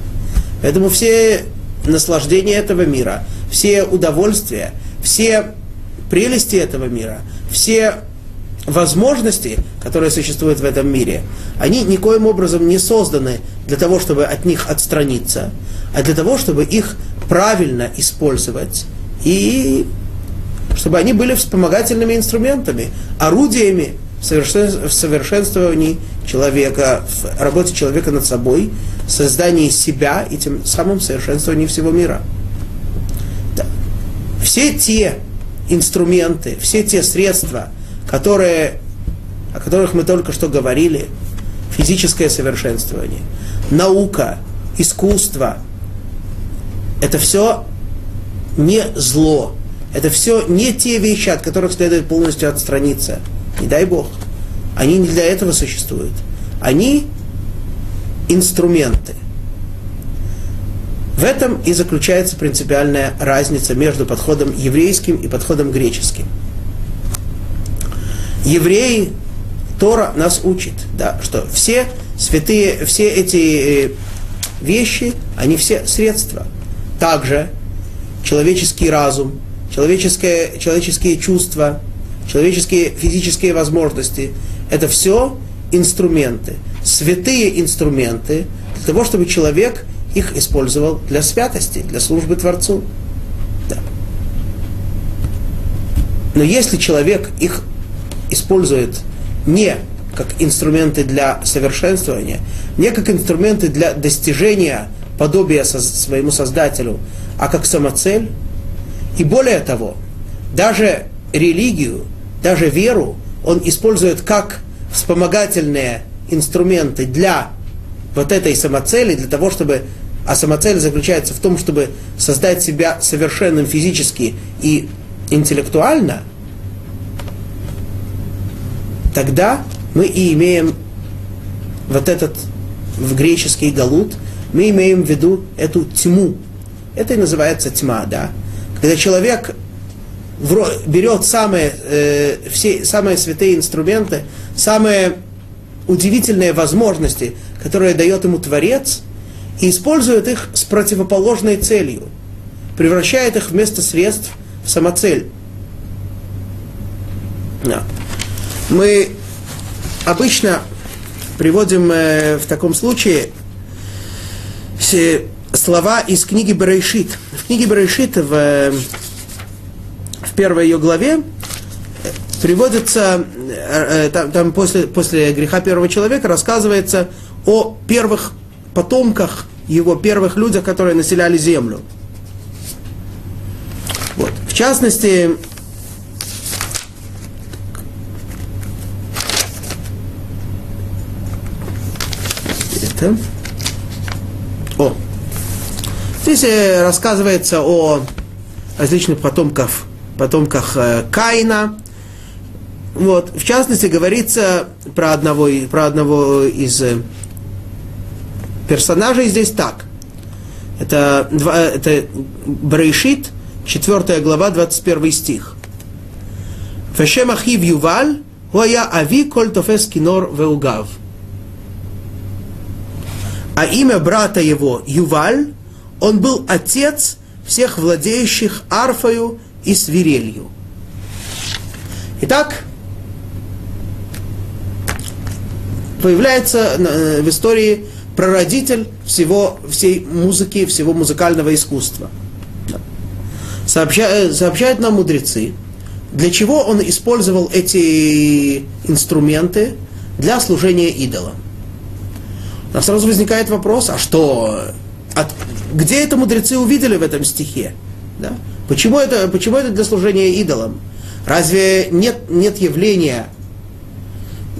Поэтому все наслаждения этого мира, все удовольствия, все прелести этого мира, все возможности, которые существуют в этом мире, они никоим образом не созданы для того, чтобы от них отстраниться, а для того, чтобы их правильно использовать и чтобы они были вспомогательными инструментами, орудиями в, совершенствовании человека, в работе человека над собой, в создании себя и тем самым совершенствовании всего мира. Да. Все те инструменты, все те средства, которые, о которых мы только что говорили, физическое совершенствование, наука, искусство, это все не зло, это все не те вещи, от которых следует полностью отстраниться. Не дай Бог. Они не для этого существуют. Они инструменты. В этом и заключается принципиальная разница между подходом еврейским и подходом греческим. Евреи, Тора нас учит, да, что все святые, все эти э, вещи, они все средства. также человеческий разум, человеческое, человеческие чувства, человеческие физические возможности – это все инструменты, святые инструменты для того, чтобы человек их использовал для святости, для службы Творцу. Да. Но если человек их использует не как инструменты для совершенствования, не как инструменты для достижения подобия со своему Создателю, а как самоцель, и более того, даже религию, даже веру он использует как вспомогательные инструменты для вот этой самоцели, для того, чтобы... А самоцель заключается в том, чтобы создать себя совершенным физически и интеллектуально, тогда мы и имеем вот этот в греческий галут, мы имеем в виду эту тьму. Это и называется тьма, да. Когда человек берет самые, э, все, самые святые инструменты, самые удивительные возможности, которые дает ему Творец, и использует их с противоположной целью, превращает их вместо средств в самоцель. Да. Мы обычно приводим э, в таком случае слова из книги Берешит. В книге Берешит в в первой ее главе приводится, э, э, там, там после, после греха первого человека рассказывается о первых потомках его, первых людях, которые населяли землю. Вот. В частности, это, о, здесь э, рассказывается о различных потомках потомках э, Каина. Вот. В частности, говорится про одного, про одного из э, персонажей здесь так. Это, это Брейшит, 4 глава, 21 стих. Вешем ахив Юваль, хуая ави коль тофес кинор веугав. А имя брата его Юваль, он был отец всех владеющих арфою и свирелью. Итак, появляется э, в истории прародитель всего, всей музыки, всего музыкального искусства. Сообща, сообщают нам мудрецы, для чего он использовал эти инструменты для служения идолам. Нас сразу возникает вопрос, а что, от, где это мудрецы увидели в этом стихе? Да? Почему это, почему это для служения идолам? Разве нет, нет явления,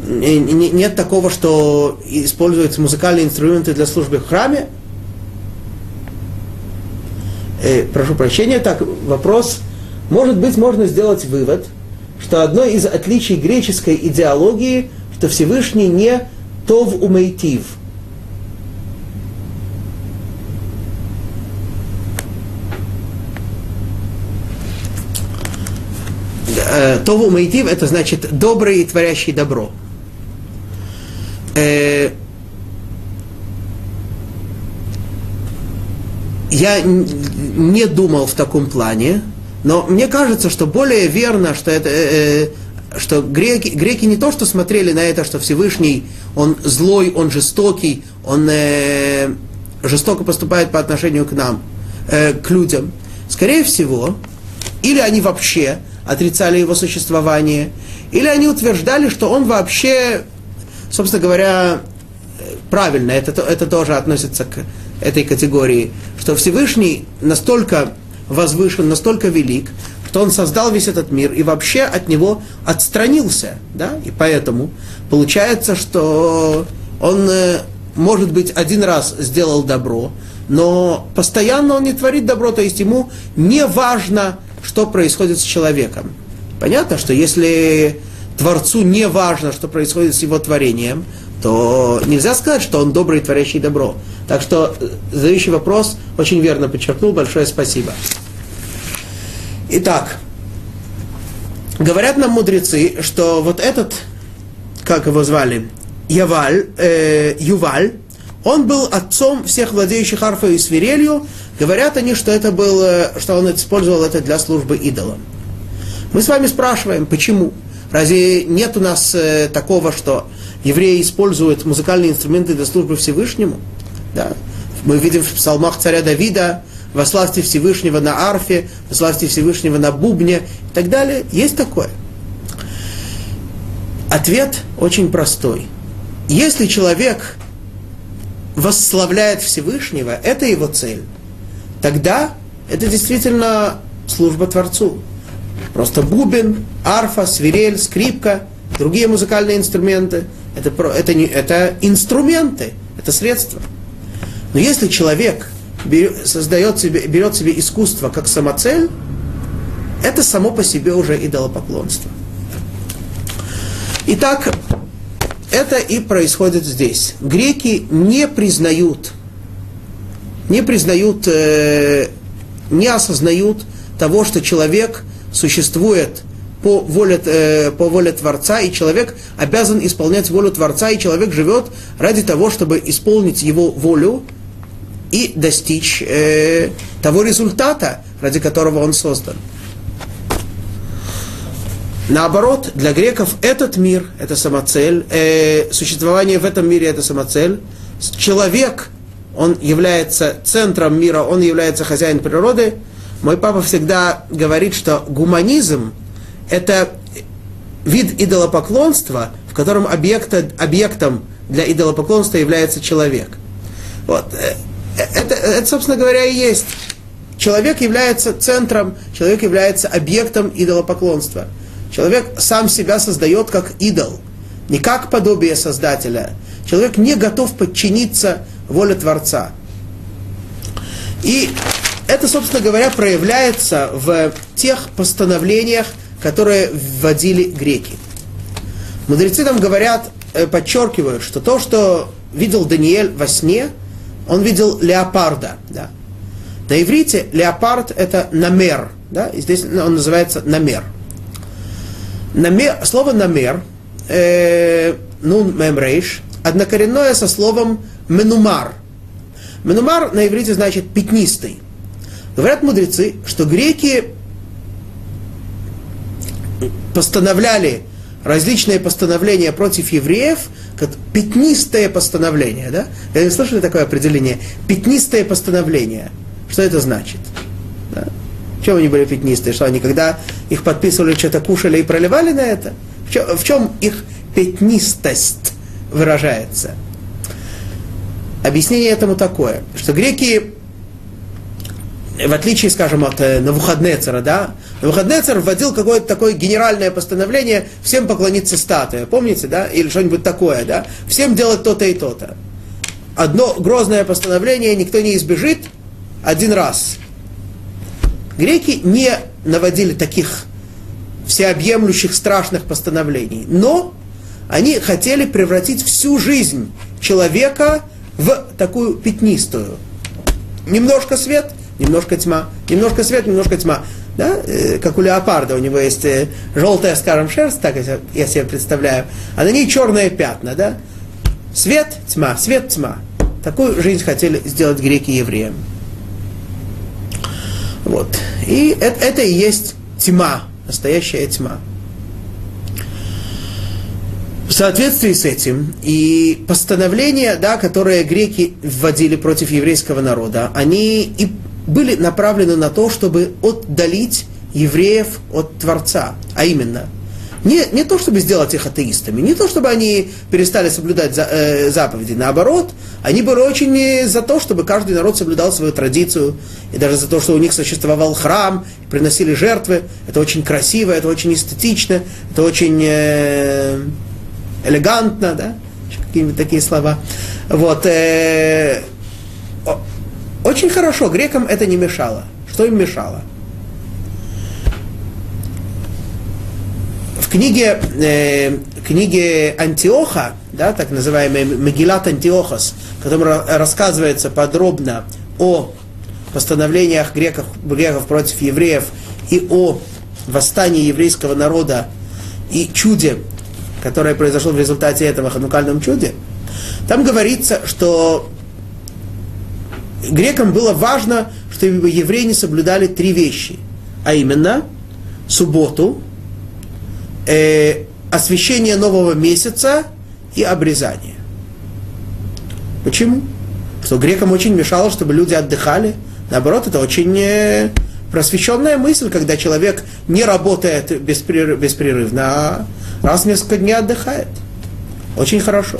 нет такого, что используются музыкальные инструменты для службы в храме? Э, прошу прощения, так, вопрос. Может быть, можно сделать вывод, что одно из отличий греческой идеологии, что Всевышний не тов умейтив – э, Тову Майтив это значит добрый и творящий добро. Э, я не думал в таком плане, но мне кажется, что более верно, что это, э, э, что греки, греки не то, что смотрели на это, что Всевышний, он злой, он жестокий, он э, жестоко поступает по отношению к нам, э, к людям. Скорее всего, или они вообще отрицали его существование, или они утверждали, что он вообще, собственно говоря, правильно, это, это тоже относится к этой категории, что Всевышний настолько возвышен, настолько велик, что он создал весь этот мир и вообще от него отстранился. Да? И поэтому получается, что он, э, может быть, один раз сделал добро, но постоянно он не творит добро, то есть ему не важно, что происходит с человеком. Понятно, что если Творцу не важно, что происходит с его творением, то нельзя сказать, что он добрый, творящий добро. Так что э, задающий вопрос очень верно подчеркнул. Большое спасибо. Итак, говорят нам мудрецы, что вот этот, как его звали, Яваль, э, Юваль, Он был отцом всех владеющих арфой и свирелью. Говорят они, что, это был, что он использовал это для службы идолам. Мы с вами спрашиваем, почему? Разве нет у нас э, такого, что евреи используют музыкальные инструменты для службы Всевышнему? Да? Мы видим в псалмах царя Давида «Вославьте Всевышнего на арфе», «Вославьте Всевышнего на бубне» и так далее. Есть такое. Ответ очень простой. Если человек восславляет Всевышнего, это его цель, тогда это действительно служба Творцу. Просто бубен, арфа, свирель, скрипка, другие музыкальные инструменты это, это, не, это инструменты, это средства. Но если человек создает себе, берет себе искусство как самоцель, это само по себе уже идолопоклонство. Итак, это и происходит здесь. Греки не признают, не признают, э, не осознают того, что человек существует по воле, э, по воле Творца, и человек обязан исполнять волю Творца, и человек живет ради того, чтобы исполнить его волю и достичь э, того результата, ради которого он создан. Наоборот, для греков этот мир – это самоцель, э, существование в этом мире – это самоцель. Человек, он является центром мира, он является хозяин природы. Мой папа всегда говорит, что гуманизм – это вид идолопоклонства, в котором объекта, объектом для идолопоклонства является человек. Вот. Э, это, это, собственно говоря, и есть. Человек является центром, человек является объектом идолопоклонства – Человек сам себя создает как идол, не как подобие Создателя. Человек не готов подчиниться воле Творца. И это, собственно говоря, проявляется в тех постановлениях, которые вводили греки. Мудрецы там говорят, э, подчеркивают, что то, что видел Даниэль во сне, он видел леопарда. Да. На иврите леопард это намер, да, и здесь он называется намер – Намер, слово намер, э, нун мемрейш, однокоренное со словом менумар. Менумар на иврите значит пятнистый. Говорят мудрецы, что греки постановляли различные постановления против евреев, как пятнистое постановление, да? Вы слышали такое определение? Пятнистое постановление. Что это значит? Да? Чем они были пятнистые? Что они, когда их подписывали, что-то кушали и проливали на это? В чем, в чем их пятнистость выражается? Объяснение этому такое, что греки, в отличие, скажем, от э, Навуходнецера, да, Навуходнецер вводил какое-то такое генеральное постановление всем поклониться статуе, помните, да, или что-нибудь такое, да, всем делать то-то и то-то. Одно грозное постановление никто не избежит один раз – Греки не наводили таких всеобъемлющих страшных постановлений, но они хотели превратить всю жизнь человека в такую пятнистую. Немножко свет, немножко тьма, немножко свет, немножко тьма. Да? Э, как у леопарда, у него есть э, желтая, скажем, шерсть, так я себе представляю, а на ней черные пятна. Да? Свет, тьма, свет, тьма. Такую жизнь хотели сделать греки евреям. Вот. И это, это и есть тьма, настоящая тьма. В соответствии с этим и постановления, да, которые греки вводили против еврейского народа, они и были направлены на то, чтобы отдалить евреев от Творца, а именно – не, не то, чтобы сделать их атеистами, не то, чтобы они перестали соблюдать за, э, заповеди. Наоборот, они были очень за то, чтобы каждый народ соблюдал свою традицию, и даже за то, что у них существовал храм, приносили жертвы. Это очень красиво, это очень эстетично, это очень э, элегантно, да? Какие-нибудь такие слова. Вот. Э, очень хорошо, грекам это не мешало. Что им мешало? Книге, э, книге Антиоха, да, так называемый Мегилат Антиохас, в котором рассказывается подробно о постановлениях греков, греков против евреев и о восстании еврейского народа и чуде, которое произошло в результате этого ханукальном чуде, там говорится, что грекам было важно, чтобы евреи не соблюдали три вещи, а именно субботу, э, освящение нового месяца и обрезание. Почему? Что грекам очень мешало, чтобы люди отдыхали. Наоборот, это очень э, просвещенная мысль, когда человек не работает беспрерывно, а раз в несколько дней отдыхает. Очень хорошо.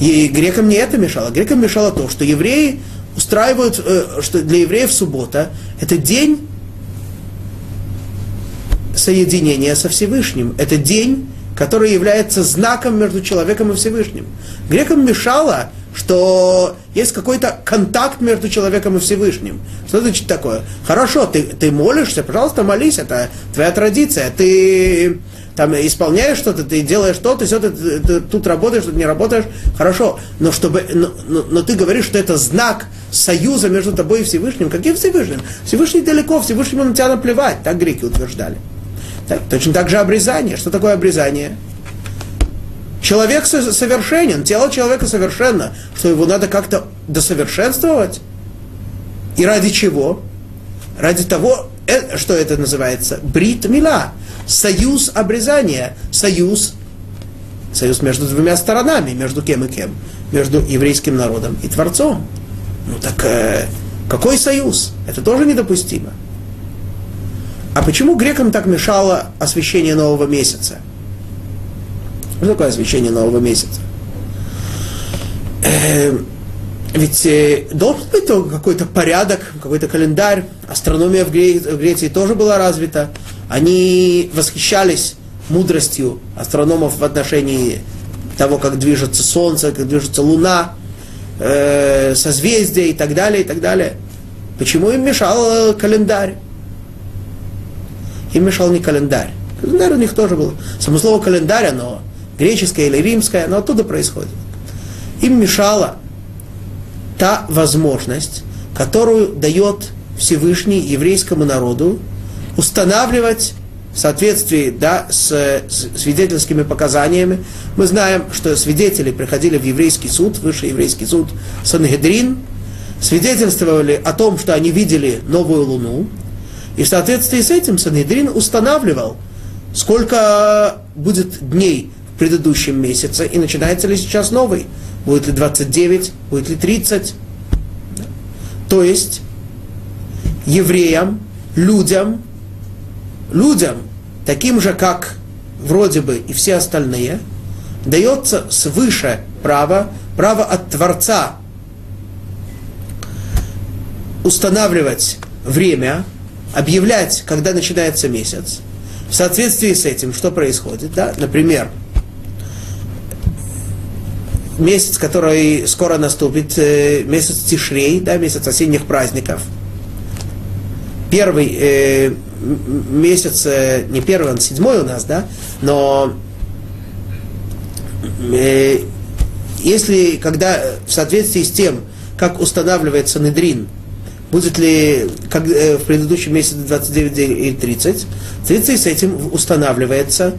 И грекам не это мешало. Грекам мешало то, что евреи устраивают, э, что для евреев суббота – это день соединения со Всевышним. Это день, который является знаком между человеком и Всевышним. Грекам мешало, что есть какой-то контакт между человеком и Всевышним. Что значит такое? Хорошо, ты, ты молишься, пожалуйста, молись, это твоя традиция. Ты там исполняешь что-то, ты делаешь что-то, все, ты, ты, ты тут работаешь, тут не работаешь, хорошо, но, чтобы, но, но, но ты говоришь, что это знак союза между тобой и Всевышним. Каким Всевышним? Всевышний далеко, Всевышнему на тебя наплевать, так греки утверждали. Так, точно так же обрезание. Что такое обрезание? Человек совершенен, тело человека совершенно, что его надо как-то досовершенствовать. И ради чего? Ради того, э, что это называется? Брит мила. Союз обрезания. Союз. Союз между двумя сторонами. Между кем и кем? Между еврейским народом и Творцом. Ну так э, какой союз? Это тоже недопустимо. А почему грекам так мешало освящение нового месяца? Что такое освящение нового месяца? Э, ведь э, должен быть какой-то порядок, какой-то календарь. Астрономия в, Гре- в Греции тоже была развита. Они восхищались мудростью астрономов в отношении того, как движется Солнце, как движется Луна, э, созвездия и так далее, и так далее. Почему им мешал календарь? Им мешал не календарь. Календарь у них тоже был. Само слово календарь, оно греческое или римское, оно оттуда происходит. Им мешала та возможность, которую дает Всевышний еврейскому народу устанавливать в соответствии да, с, с свидетельскими показаниями. Мы знаем, что свидетели приходили в еврейский суд, высший еврейский суд Сангедрин, свидетельствовали о том, что они видели новую луну, и в соответствии с этим Санедрин устанавливал, сколько будет дней в предыдущем месяце, и начинается ли сейчас новый. Будет ли 29, будет ли 30. То есть евреям, людям, людям, таким же, как вроде бы и все остальные, дается свыше право, право от Творца устанавливать время, объявлять, когда начинается месяц. В соответствии с этим, что происходит? Да? Например, месяц, который скоро наступит, э, месяц Тишрей, да, месяц осенних праздников. Первый э, месяц, э, не первый, он седьмой у нас, да, но э, если, когда в соответствии с тем, как устанавливается недрин, будет ли как, э, в предыдущем месяце 29 или 30, в связи с этим устанавливается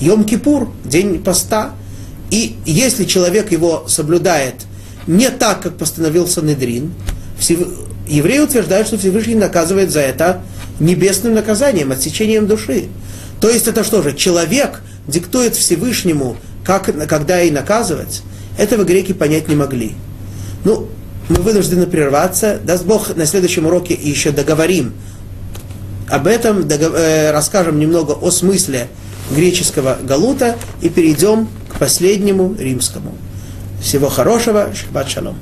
Йом-Кипур, день поста. И если человек его соблюдает не так, как постановил Санедрин, евреи утверждают, что Всевышний наказывает за это небесным наказанием, отсечением души. То есть это что же, человек диктует Всевышнему, как, когда и наказывать, этого греки понять не могли. Ну, мы вынуждены прерваться. Даст Бог, на следующем уроке еще договорим об этом, э, расскажем немного о смысле греческого галута и перейдем к последнему римскому. Всего хорошего, шаббат шалом.